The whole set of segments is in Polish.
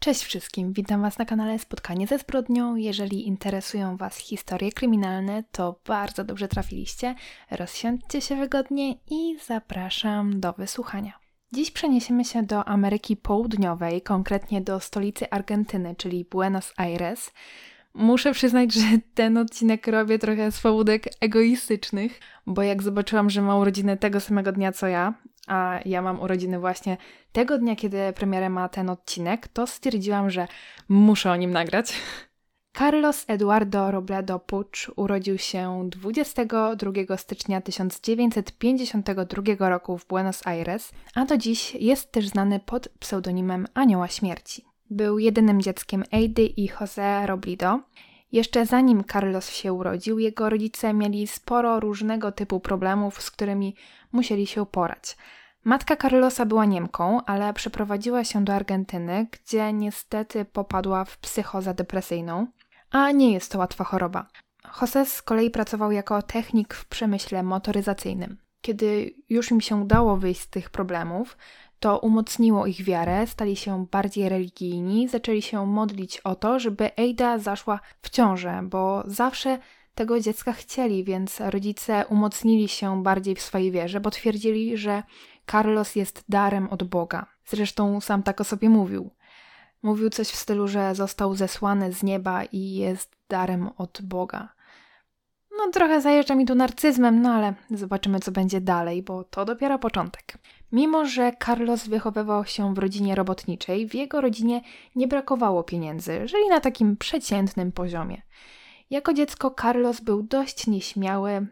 Cześć wszystkim, witam Was na kanale Spotkanie ze zbrodnią. Jeżeli interesują Was historie kryminalne, to bardzo dobrze trafiliście. Rozsiądźcie się wygodnie i zapraszam do wysłuchania. Dziś przeniesiemy się do Ameryki Południowej, konkretnie do stolicy Argentyny, czyli Buenos Aires. Muszę przyznać, że ten odcinek robię trochę z powódek egoistycznych, bo jak zobaczyłam, że ma urodziny tego samego dnia co ja, a ja mam urodziny właśnie tego dnia, kiedy premierę ma ten odcinek, to stwierdziłam, że muszę o nim nagrać. Carlos Eduardo Robledo Puch urodził się 22 stycznia 1952 roku w Buenos Aires, a do dziś jest też znany pod pseudonimem Anioła Śmierci. Był jedynym dzieckiem Eidy i José Robledo. Jeszcze zanim Carlos się urodził, jego rodzice mieli sporo różnego typu problemów, z którymi musieli się porać. Matka Carlosa była Niemką, ale przeprowadziła się do Argentyny, gdzie niestety popadła w psychozę depresyjną, a nie jest to łatwa choroba. José z kolei pracował jako technik w przemyśle motoryzacyjnym. Kiedy już im się udało wyjść z tych problemów, to umocniło ich wiarę, stali się bardziej religijni, zaczęli się modlić o to, żeby Eida zaszła w ciążę, bo zawsze tego dziecka chcieli, więc rodzice umocnili się bardziej w swojej wierze, bo twierdzili, że Carlos jest darem od Boga. Zresztą sam tak o sobie mówił. Mówił coś w stylu, że został zesłany z nieba i jest darem od Boga. No, trochę zajeżdża mi tu narcyzmem, no ale zobaczymy, co będzie dalej, bo to dopiero początek. Mimo, że Carlos wychowywał się w rodzinie robotniczej, w jego rodzinie nie brakowało pieniędzy, żyli na takim przeciętnym poziomie. Jako dziecko Carlos był dość nieśmiały,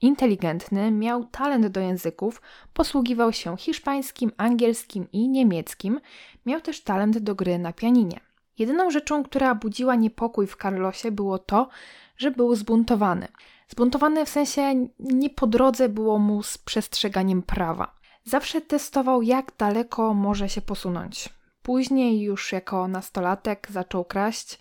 inteligentny, miał talent do języków, posługiwał się hiszpańskim, angielskim i niemieckim, miał też talent do gry na pianinie. Jedyną rzeczą, która budziła niepokój w Carlosie było to, że był zbuntowany. Zbuntowany w sensie nie po drodze było mu z przestrzeganiem prawa. Zawsze testował, jak daleko może się posunąć. Później, już jako nastolatek, zaczął kraść,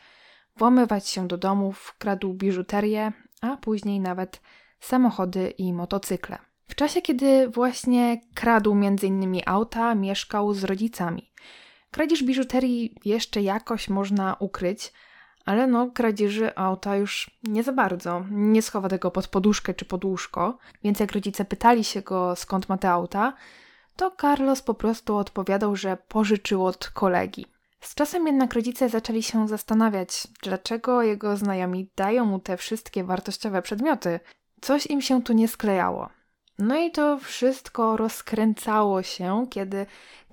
włamywać się do domów, kradł biżuterię, a później nawet samochody i motocykle. W czasie, kiedy właśnie kradł m.in. auta, mieszkał z rodzicami. Kradzież biżuterii jeszcze jakoś można ukryć, ale no, kradzieży auta już nie za bardzo. Nie schowa tego pod poduszkę czy pod łóżko, więc jak rodzice pytali się go skąd ma te auta, to Carlos po prostu odpowiadał, że pożyczył od kolegi. Z czasem jednak rodzice zaczęli się zastanawiać, dlaczego jego znajomi dają mu te wszystkie wartościowe przedmioty. Coś im się tu nie sklejało. No i to wszystko rozkręcało się, kiedy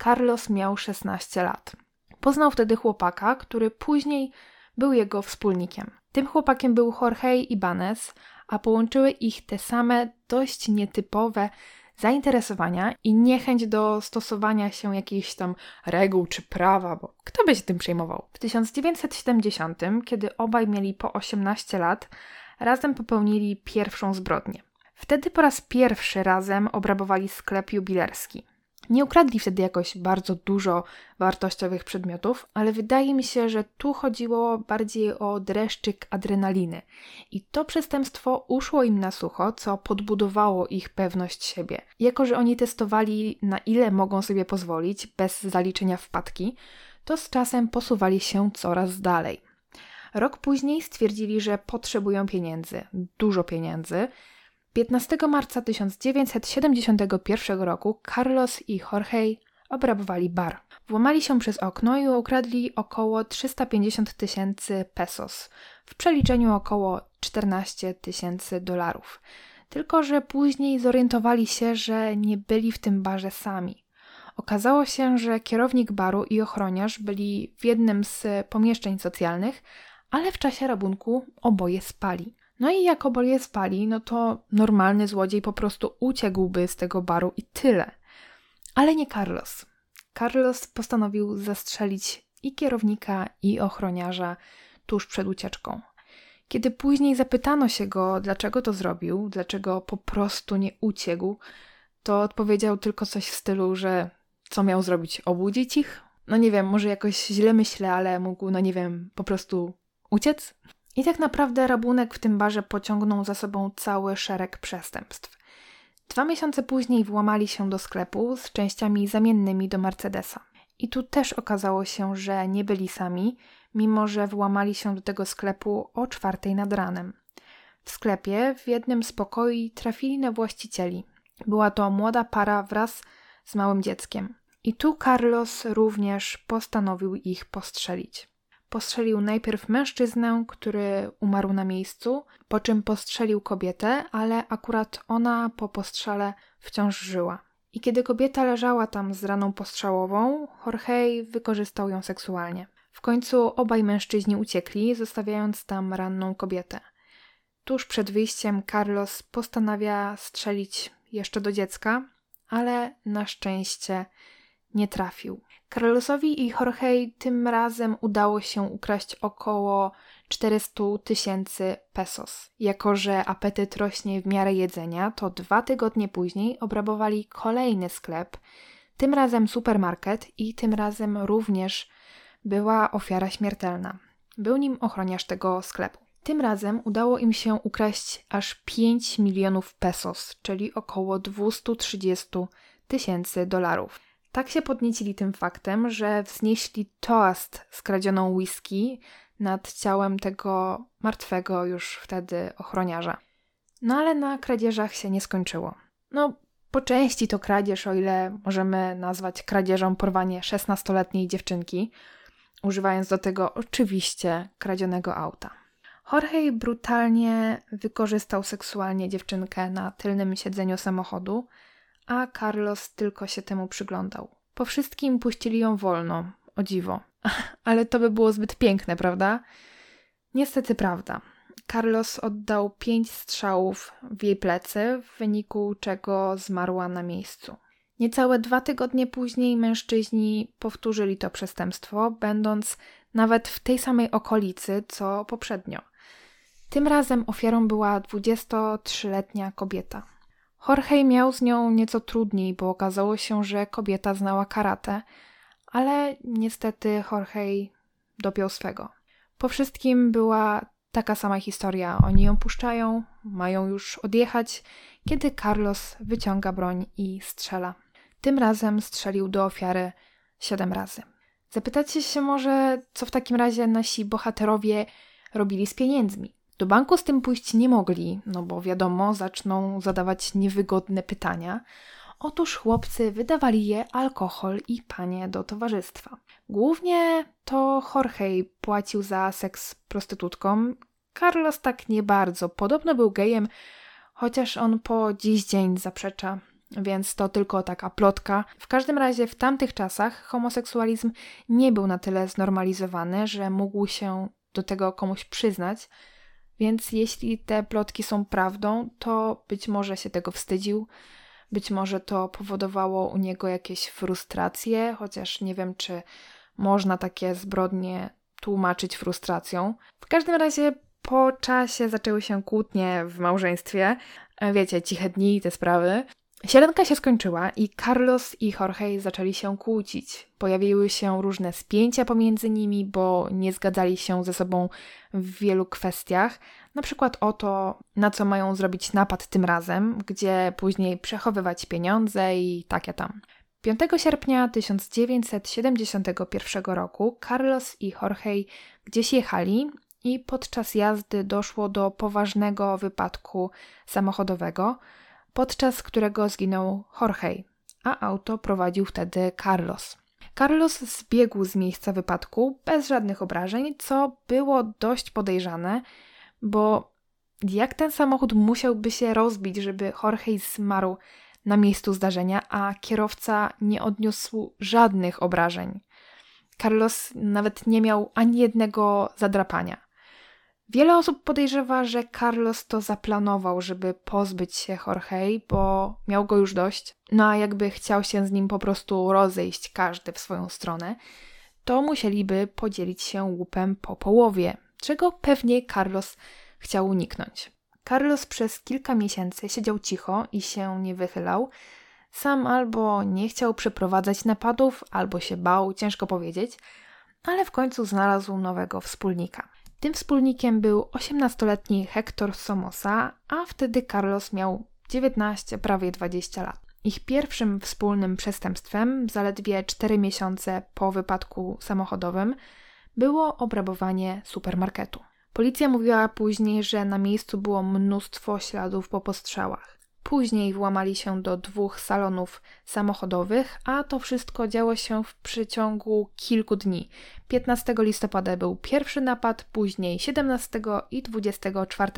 Carlos miał 16 lat. Poznał wtedy chłopaka, który później był jego wspólnikiem. Tym chłopakiem był Jorge Ibanez, a połączyły ich te same dość nietypowe zainteresowania i niechęć do stosowania się jakichś tam reguł czy prawa, bo kto by się tym przejmował? W 1970, kiedy obaj mieli po 18 lat, razem popełnili pierwszą zbrodnię. Wtedy po raz pierwszy razem obrabowali sklep jubilerski. Nie ukradli wtedy jakoś bardzo dużo wartościowych przedmiotów, ale wydaje mi się, że tu chodziło bardziej o dreszczyk adrenaliny. I to przestępstwo uszło im na sucho, co podbudowało ich pewność siebie. Jako, że oni testowali, na ile mogą sobie pozwolić, bez zaliczenia wpadki, to z czasem posuwali się coraz dalej. Rok później stwierdzili, że potrzebują pieniędzy, dużo pieniędzy, 15 marca 1971 roku Carlos i Jorge obrabowali bar. Włamali się przez okno i ukradli około 350 tysięcy pesos, w przeliczeniu około 14 tysięcy dolarów. Tylko, że później zorientowali się, że nie byli w tym barze sami. Okazało się, że kierownik baru i ochroniarz byli w jednym z pomieszczeń socjalnych, ale w czasie rabunku oboje spali. No i jak oboje spali, no to normalny złodziej po prostu uciekłby z tego baru i tyle. Ale nie Carlos. Carlos postanowił zastrzelić i kierownika, i ochroniarza tuż przed ucieczką. Kiedy później zapytano się go, dlaczego to zrobił, dlaczego po prostu nie uciekł, to odpowiedział tylko coś w stylu, że co miał zrobić? Obudzić ich? No nie wiem, może jakoś źle myślę, ale mógł, no nie wiem, po prostu uciec? I tak naprawdę rabunek w tym barze pociągnął za sobą cały szereg przestępstw. Dwa miesiące później włamali się do sklepu z częściami zamiennymi do Mercedesa. I tu też okazało się, że nie byli sami, mimo że włamali się do tego sklepu o czwartej nad ranem. W sklepie w jednym z pokoi trafili na właścicieli. Była to młoda para wraz z małym dzieckiem. I tu Carlos również postanowił ich postrzelić. Postrzelił najpierw mężczyznę, który umarł na miejscu, po czym postrzelił kobietę, ale akurat ona po postrzale wciąż żyła. I kiedy kobieta leżała tam z raną postrzałową, Jorge wykorzystał ją seksualnie. W końcu obaj mężczyźni uciekli, zostawiając tam ranną kobietę. Tuż przed wyjściem Carlos postanawia strzelić jeszcze do dziecka, ale na szczęście nie trafił. Carlosowi i Jorge tym razem udało się ukraść około 400 tysięcy pesos. Jako, że apetyt rośnie w miarę jedzenia, to dwa tygodnie później obrabowali kolejny sklep, tym razem supermarket i tym razem również była ofiara śmiertelna. Był nim ochroniarz tego sklepu. Tym razem udało im się ukraść aż 5 milionów pesos, czyli około 230 tysięcy dolarów. Tak się podniecili tym faktem, że wznieśli toast skradzioną whisky nad ciałem tego martwego już wtedy ochroniarza. No ale na kradzieżach się nie skończyło. No, po części to kradzież, o ile możemy nazwać kradzieżą porwanie 16-letniej dziewczynki, używając do tego oczywiście kradzionego auta. Jorge brutalnie wykorzystał seksualnie dziewczynkę na tylnym siedzeniu samochodu, a Carlos tylko się temu przyglądał. Po wszystkim puścili ją wolno, o dziwo. Ale to by było zbyt piękne, prawda? Niestety prawda. Carlos oddał pięć strzałów w jej plecy, w wyniku czego zmarła na miejscu. Niecałe dwa tygodnie później mężczyźni powtórzyli to przestępstwo, będąc nawet w tej samej okolicy co poprzednio. Tym razem ofiarą była 23-letnia kobieta. Jorge miał z nią nieco trudniej, bo okazało się, że kobieta znała karate, ale niestety Jorge dopiął swego. Po wszystkim była taka sama historia. Oni ją puszczają, mają już odjechać, kiedy Carlos wyciąga broń i strzela. Tym razem strzelił do ofiary siedem razy. Zapytacie się może, co w takim razie nasi bohaterowie robili z pieniędzmi. Do banku z tym pójść nie mogli, no bo wiadomo, zaczną zadawać niewygodne pytania. Otóż chłopcy wydawali je alkohol i panie do towarzystwa. Głównie to Jorge płacił za seks prostytutkom. Carlos tak nie bardzo. Podobno był gejem, chociaż on po dziś dzień zaprzecza, więc to tylko taka plotka. W każdym razie w tamtych czasach homoseksualizm nie był na tyle znormalizowany, że mógł się do tego komuś przyznać. Więc jeśli te plotki są prawdą, to być może się tego wstydził, być może to powodowało u niego jakieś frustracje, chociaż nie wiem, czy można takie zbrodnie tłumaczyć frustracją. W każdym razie po czasie zaczęły się kłótnie w małżeństwie. Wiecie, ciche dni i te sprawy. Sielanka się skończyła i Carlos i Jorge zaczęli się kłócić. Pojawiły się różne spięcia pomiędzy nimi, bo nie zgadzali się ze sobą w wielu kwestiach. Na przykład o to, na co mają zrobić napad tym razem, gdzie później przechowywać pieniądze i takie tam. 5 sierpnia 1971 roku Carlos i Jorge gdzieś jechali i podczas jazdy doszło do poważnego wypadku samochodowego podczas którego zginął Jorge, a auto prowadził wtedy Carlos. Carlos zbiegł z miejsca wypadku bez żadnych obrażeń, co było dość podejrzane, bo jak ten samochód musiałby się rozbić, żeby Jorge zmarł na miejscu zdarzenia, a kierowca nie odniósł żadnych obrażeń. Carlos nawet nie miał ani jednego zadrapania. Wiele osób podejrzewa, że Carlos to zaplanował, żeby pozbyć się Jorge, bo miał go już dość. No a jakby chciał się z nim po prostu rozejść każdy w swoją stronę, to musieliby podzielić się łupem po połowie, czego pewnie Carlos chciał uniknąć. Carlos przez kilka miesięcy siedział cicho i się nie wychylał. Sam albo nie chciał przeprowadzać napadów, albo się bał, ciężko powiedzieć, ale w końcu znalazł nowego wspólnika. Tym wspólnikiem był 18-letni Hector Somoza, a wtedy Carlos miał 19, prawie 20 lat. Ich pierwszym wspólnym przestępstwem, zaledwie 4 miesiące po wypadku samochodowym, było obrabowanie supermarketu. Policja mówiła później, że na miejscu było mnóstwo śladów po postrzałach. Później włamali się do dwóch salonów samochodowych, a to wszystko działo się w przeciągu kilku dni. 15 listopada był pierwszy napad, później 17 i 24.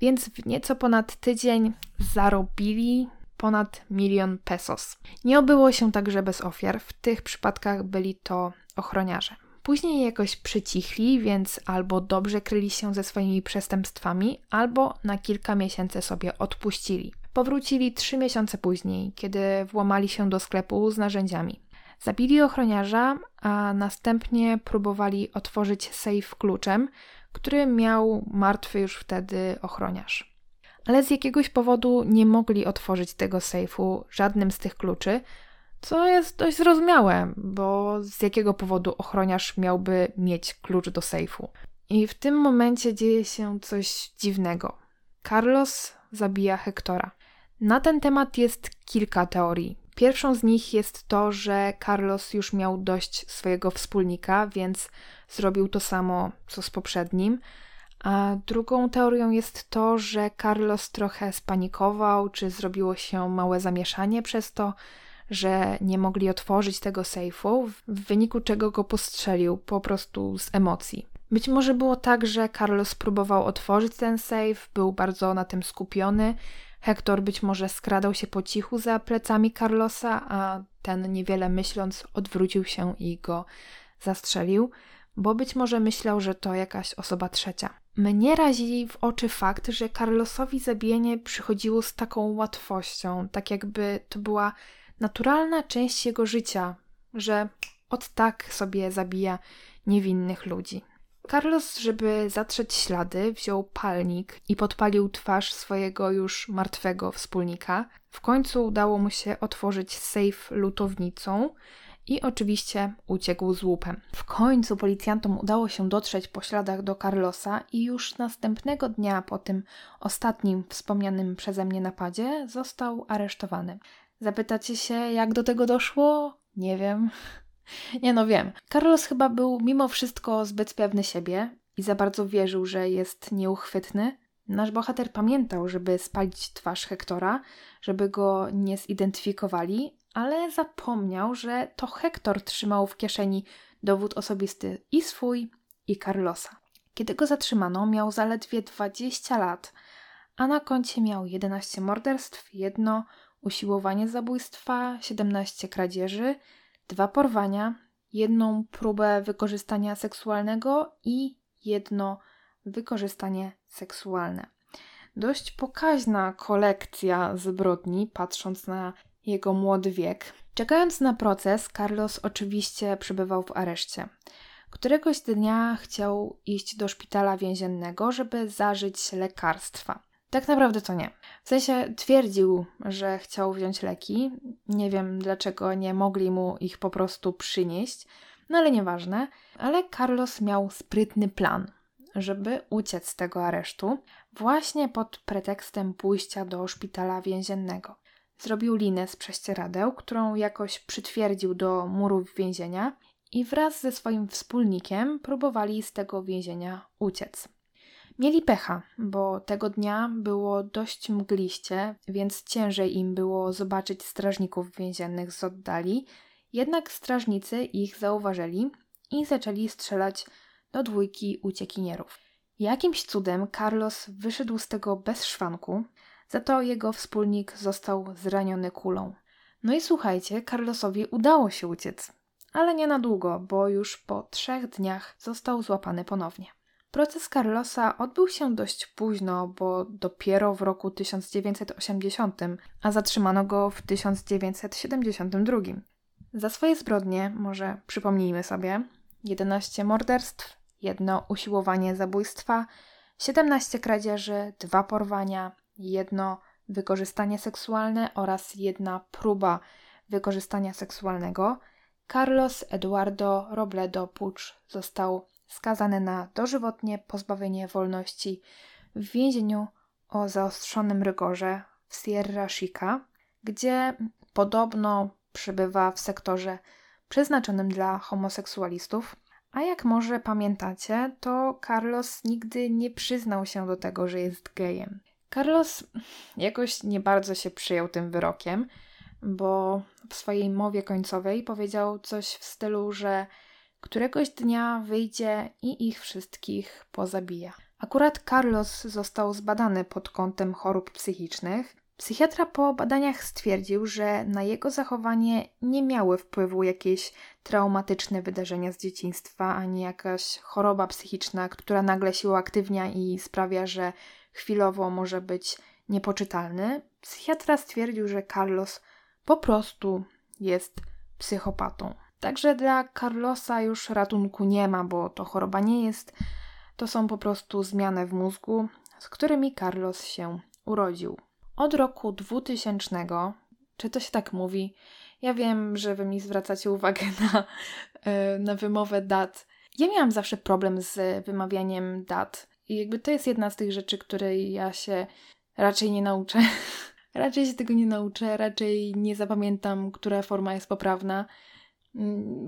Więc w nieco ponad tydzień zarobili ponad milion pesos. Nie obyło się także bez ofiar. W tych przypadkach byli to ochroniarze. Później jakoś przycichli, więc albo dobrze kryli się ze swoimi przestępstwami, albo na kilka miesięcy sobie odpuścili. Powrócili trzy miesiące później, kiedy włamali się do sklepu z narzędziami. Zabili ochroniarza, a następnie próbowali otworzyć sejf kluczem, który miał martwy już wtedy ochroniarz. Ale z jakiegoś powodu nie mogli otworzyć tego sejfu żadnym z tych kluczy, co jest dość zrozumiałe, bo z jakiego powodu ochroniarz miałby mieć klucz do sejfu. I w tym momencie dzieje się coś dziwnego. Carlos zabija Hektora. Na ten temat jest kilka teorii. Pierwszą z nich jest to, że Carlos już miał dość swojego wspólnika, więc zrobił to samo co z poprzednim. A drugą teorią jest to, że Carlos trochę spanikował, czy zrobiło się małe zamieszanie przez to, że nie mogli otworzyć tego sejfu, w wyniku czego go postrzelił po prostu z emocji. Być może było tak, że Carlos próbował otworzyć ten sejf, był bardzo na tym skupiony. Hector być może skradał się po cichu za plecami Carlosa, a ten niewiele myśląc odwrócił się i go zastrzelił, bo być może myślał, że to jakaś osoba trzecia. Mnie razi w oczy fakt, że Carlosowi zabijanie przychodziło z taką łatwością, tak jakby to była naturalna część jego życia, że od tak sobie zabija niewinnych ludzi. Carlos, żeby zatrzeć ślady, wziął palnik i podpalił twarz swojego już martwego wspólnika. W końcu udało mu się otworzyć sejf lutownicą i oczywiście uciekł z łupem. W końcu policjantom udało się dotrzeć po śladach do Carlosa i już następnego dnia po tym ostatnim wspomnianym przeze mnie napadzie został aresztowany. Zapytacie się, jak do tego doszło? Nie wiem. Nie no, wiem. Carlos chyba był mimo wszystko zbyt pewny siebie i za bardzo wierzył, że jest nieuchwytny. Nasz bohater pamiętał, żeby spalić twarz Hektora, żeby go nie zidentyfikowali, ale zapomniał, że to Hektor trzymał w kieszeni dowód osobisty i swój, i Carlosa. Kiedy go zatrzymano, miał zaledwie 20 lat, a na koncie miał 11 morderstw, jedno usiłowanie zabójstwa, 17 kradzieży, dwa porwania, jedną próbę wykorzystania seksualnego i jedno wykorzystanie seksualne. Dość pokaźna kolekcja zbrodni, patrząc na jego młody wiek. Czekając na proces, Carlos oczywiście przebywał w areszcie. Któregoś dnia chciał iść do szpitala więziennego, żeby zażyć lekarstwa. Tak naprawdę to nie. W sensie twierdził, że chciał wziąć leki. Nie wiem dlaczego nie mogli mu ich po prostu przynieść, no ale nieważne. Ale Carlos miał sprytny plan, żeby uciec z tego aresztu, właśnie pod pretekstem pójścia do szpitala więziennego. Zrobił linę z prześcieradeł, którą jakoś przytwierdził do murów więzienia i wraz ze swoim wspólnikiem próbowali z tego więzienia uciec. Mieli pecha, bo tego dnia było dość mgliście, więc ciężej im było zobaczyć strażników więziennych z oddali. Jednak strażnicy ich zauważyli i zaczęli strzelać do dwójki uciekinierów. Jakimś cudem Carlos wyszedł z tego bez szwanku, za to jego wspólnik został zraniony kulą. No i słuchajcie, Carlosowi udało się uciec, ale nie na długo, bo już po trzech dniach został złapany ponownie. Proces Carlosa odbył się dość późno, bo dopiero w roku 1980, a zatrzymano go w 1972. Za swoje zbrodnie, może przypomnijmy sobie, 11 morderstw, jedno usiłowanie zabójstwa, 17 kradzieży, dwa porwania, jedno wykorzystanie seksualne oraz jedna próba wykorzystania seksualnego, Carlos Eduardo Robledo Pucz został skazany na dożywotnie pozbawienie wolności w więzieniu o zaostrzonym rygorze w Sierra Chica, gdzie podobno przebywa w sektorze przeznaczonym dla homoseksualistów. A jak może pamiętacie, to Carlos nigdy nie przyznał się do tego, że jest gejem. Carlos jakoś nie bardzo się przyjął tym wyrokiem, bo w swojej mowie końcowej powiedział coś w stylu, że któregoś dnia wyjdzie i ich wszystkich pozabija. Akurat Carlos został zbadany pod kątem chorób psychicznych. Psychiatra po badaniach stwierdził, że na jego zachowanie nie miały wpływu jakieś traumatyczne wydarzenia z dzieciństwa, ani jakaś choroba psychiczna, która nagle się uaktywnia i sprawia, że chwilowo może być niepoczytalny. Psychiatra stwierdził, że Carlos po prostu jest psychopatą. Także dla Carlosa już ratunku nie ma, bo to choroba nie jest. To są po prostu zmiany w mózgu, z którymi Carlos się urodził. Od roku 2000, czy to się tak mówi? Ja wiem, że wy mi zwracacie uwagę na, e, na wymowę dat. Ja miałam zawsze problem z wymawianiem dat. I jakby to jest jedna z tych rzeczy, której ja się raczej nie nauczę. raczej się tego nie nauczę, raczej nie zapamiętam, która forma jest poprawna.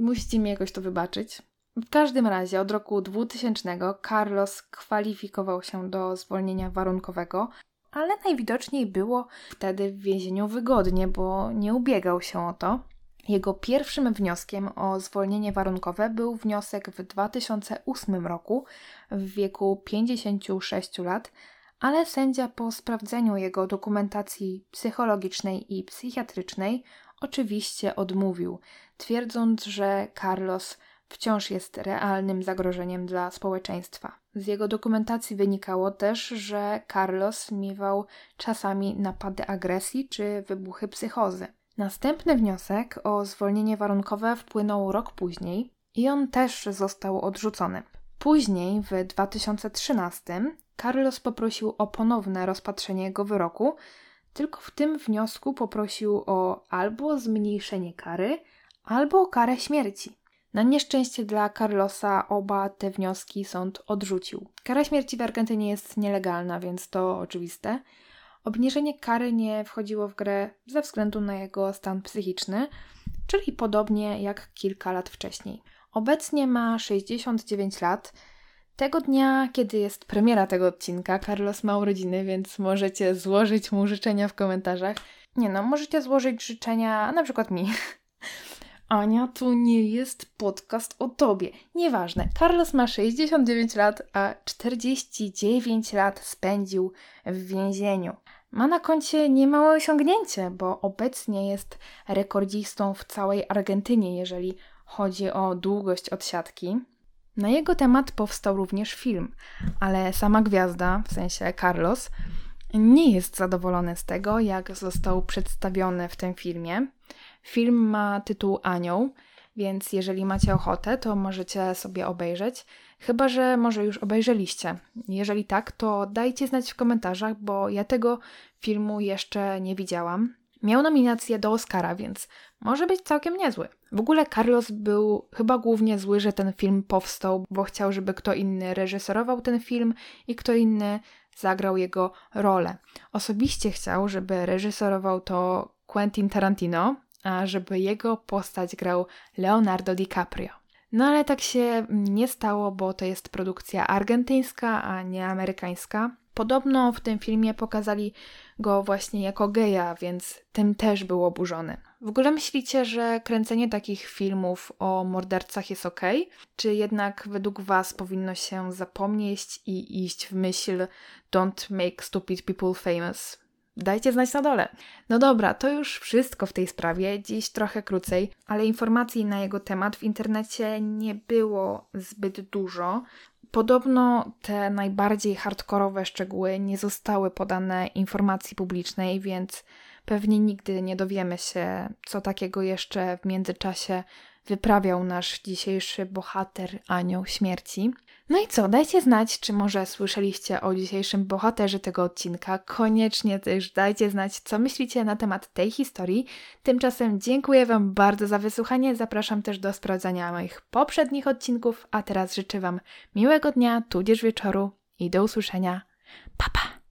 Musicie mi jakoś to wybaczyć. W każdym razie od roku 2000 Carlos kwalifikował się do zwolnienia warunkowego, ale najwidoczniej było wtedy w więzieniu wygodnie, bo nie ubiegał się o to. Jego pierwszym wnioskiem o zwolnienie warunkowe był wniosek w 2008 roku w wieku 56 lat, ale sędzia po sprawdzeniu jego dokumentacji psychologicznej i psychiatrycznej oczywiście odmówił, twierdząc, że Carlos wciąż jest realnym zagrożeniem dla społeczeństwa. Z jego dokumentacji wynikało też, że Carlos miewał czasami napady agresji czy wybuchy psychozy. Następny wniosek o zwolnienie warunkowe wpłynął rok później i on też został odrzucony. Później, w 2013, Carlos poprosił o ponowne rozpatrzenie jego wyroku, tylko w tym wniosku poprosił o albo zmniejszenie kary, albo karę śmierci. Na nieszczęście dla Carlosa oba te wnioski sąd odrzucił. Kara śmierci w Argentynie jest nielegalna, więc to oczywiste. Obniżenie kary nie wchodziło w grę ze względu na jego stan psychiczny, czyli podobnie jak kilka lat wcześniej. Obecnie ma 69 lat. Tego dnia, kiedy jest premiera tego odcinka, Carlos ma urodziny, więc możecie złożyć mu życzenia w komentarzach. Nie no, możecie złożyć życzenia na przykład mi. Ania, to nie jest podcast o tobie. Nieważne. Carlos ma 69 lat, a 49 lat spędził w więzieniu. Ma na koncie niemałe osiągnięcie, bo obecnie jest rekordzistą w całej Argentynie, jeżeli chodzi o długość odsiadki. Na jego temat powstał również film, ale sama gwiazda, w sensie Carlos, nie jest zadowolony z tego, jak został przedstawiony w tym filmie. Film ma tytuł Anioł, więc jeżeli macie ochotę, to możecie sobie obejrzeć. Chyba, że może już obejrzeliście. Jeżeli tak, to dajcie znać w komentarzach, bo ja tego filmu jeszcze nie widziałam. Miał nominację do Oscara, więc może być całkiem niezły. W ogóle Carlos był chyba głównie zły, że ten film powstał, bo chciał, żeby kto inny reżyserował ten film i kto inny zagrał jego rolę. Osobiście chciał, żeby reżyserował to Quentin Tarantino, a żeby jego postać grał Leonardo DiCaprio. No ale tak się nie stało, bo to jest produkcja argentyńska, a nie amerykańska. Podobno w tym filmie pokazali go właśnie jako geja, więc tym też był oburzony. W ogóle myślicie, że kręcenie takich filmów o mordercach jest ok? Czy jednak według Was powinno się zapomnieć i iść w myśl Don't make stupid people famous? Dajcie znać na dole. No dobra, to już wszystko w tej sprawie, dziś trochę krócej, ale informacji na jego temat w internecie nie było zbyt dużo. Podobno te najbardziej hardkorowe szczegóły nie zostały podane informacji publicznej, więc pewnie nigdy nie dowiemy się, co takiego jeszcze w międzyczasie wyprawiał nasz dzisiejszy bohater Anioł Śmierci. No i co, dajcie znać, czy może słyszeliście o dzisiejszym bohaterze tego odcinka. Koniecznie też dajcie znać, co myślicie na temat tej historii. Tymczasem dziękuję Wam bardzo za wysłuchanie. Zapraszam też do sprawdzania moich poprzednich odcinków, a teraz życzę Wam miłego dnia, tudzież wieczoru i do usłyszenia. Pa pa!